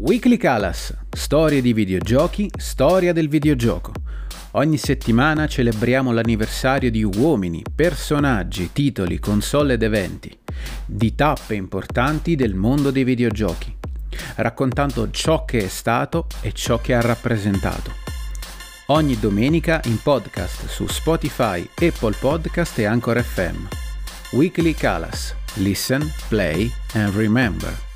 Weekly Calas, storie di videogiochi, storia del videogioco. Ogni settimana celebriamo l'anniversario di uomini, personaggi, titoli, console ed eventi, di tappe importanti del mondo dei videogiochi, raccontando ciò che è stato e ciò che ha rappresentato. Ogni domenica in podcast su Spotify, Apple Podcast e Anchor FM. Weekly Calas. Listen, play and remember.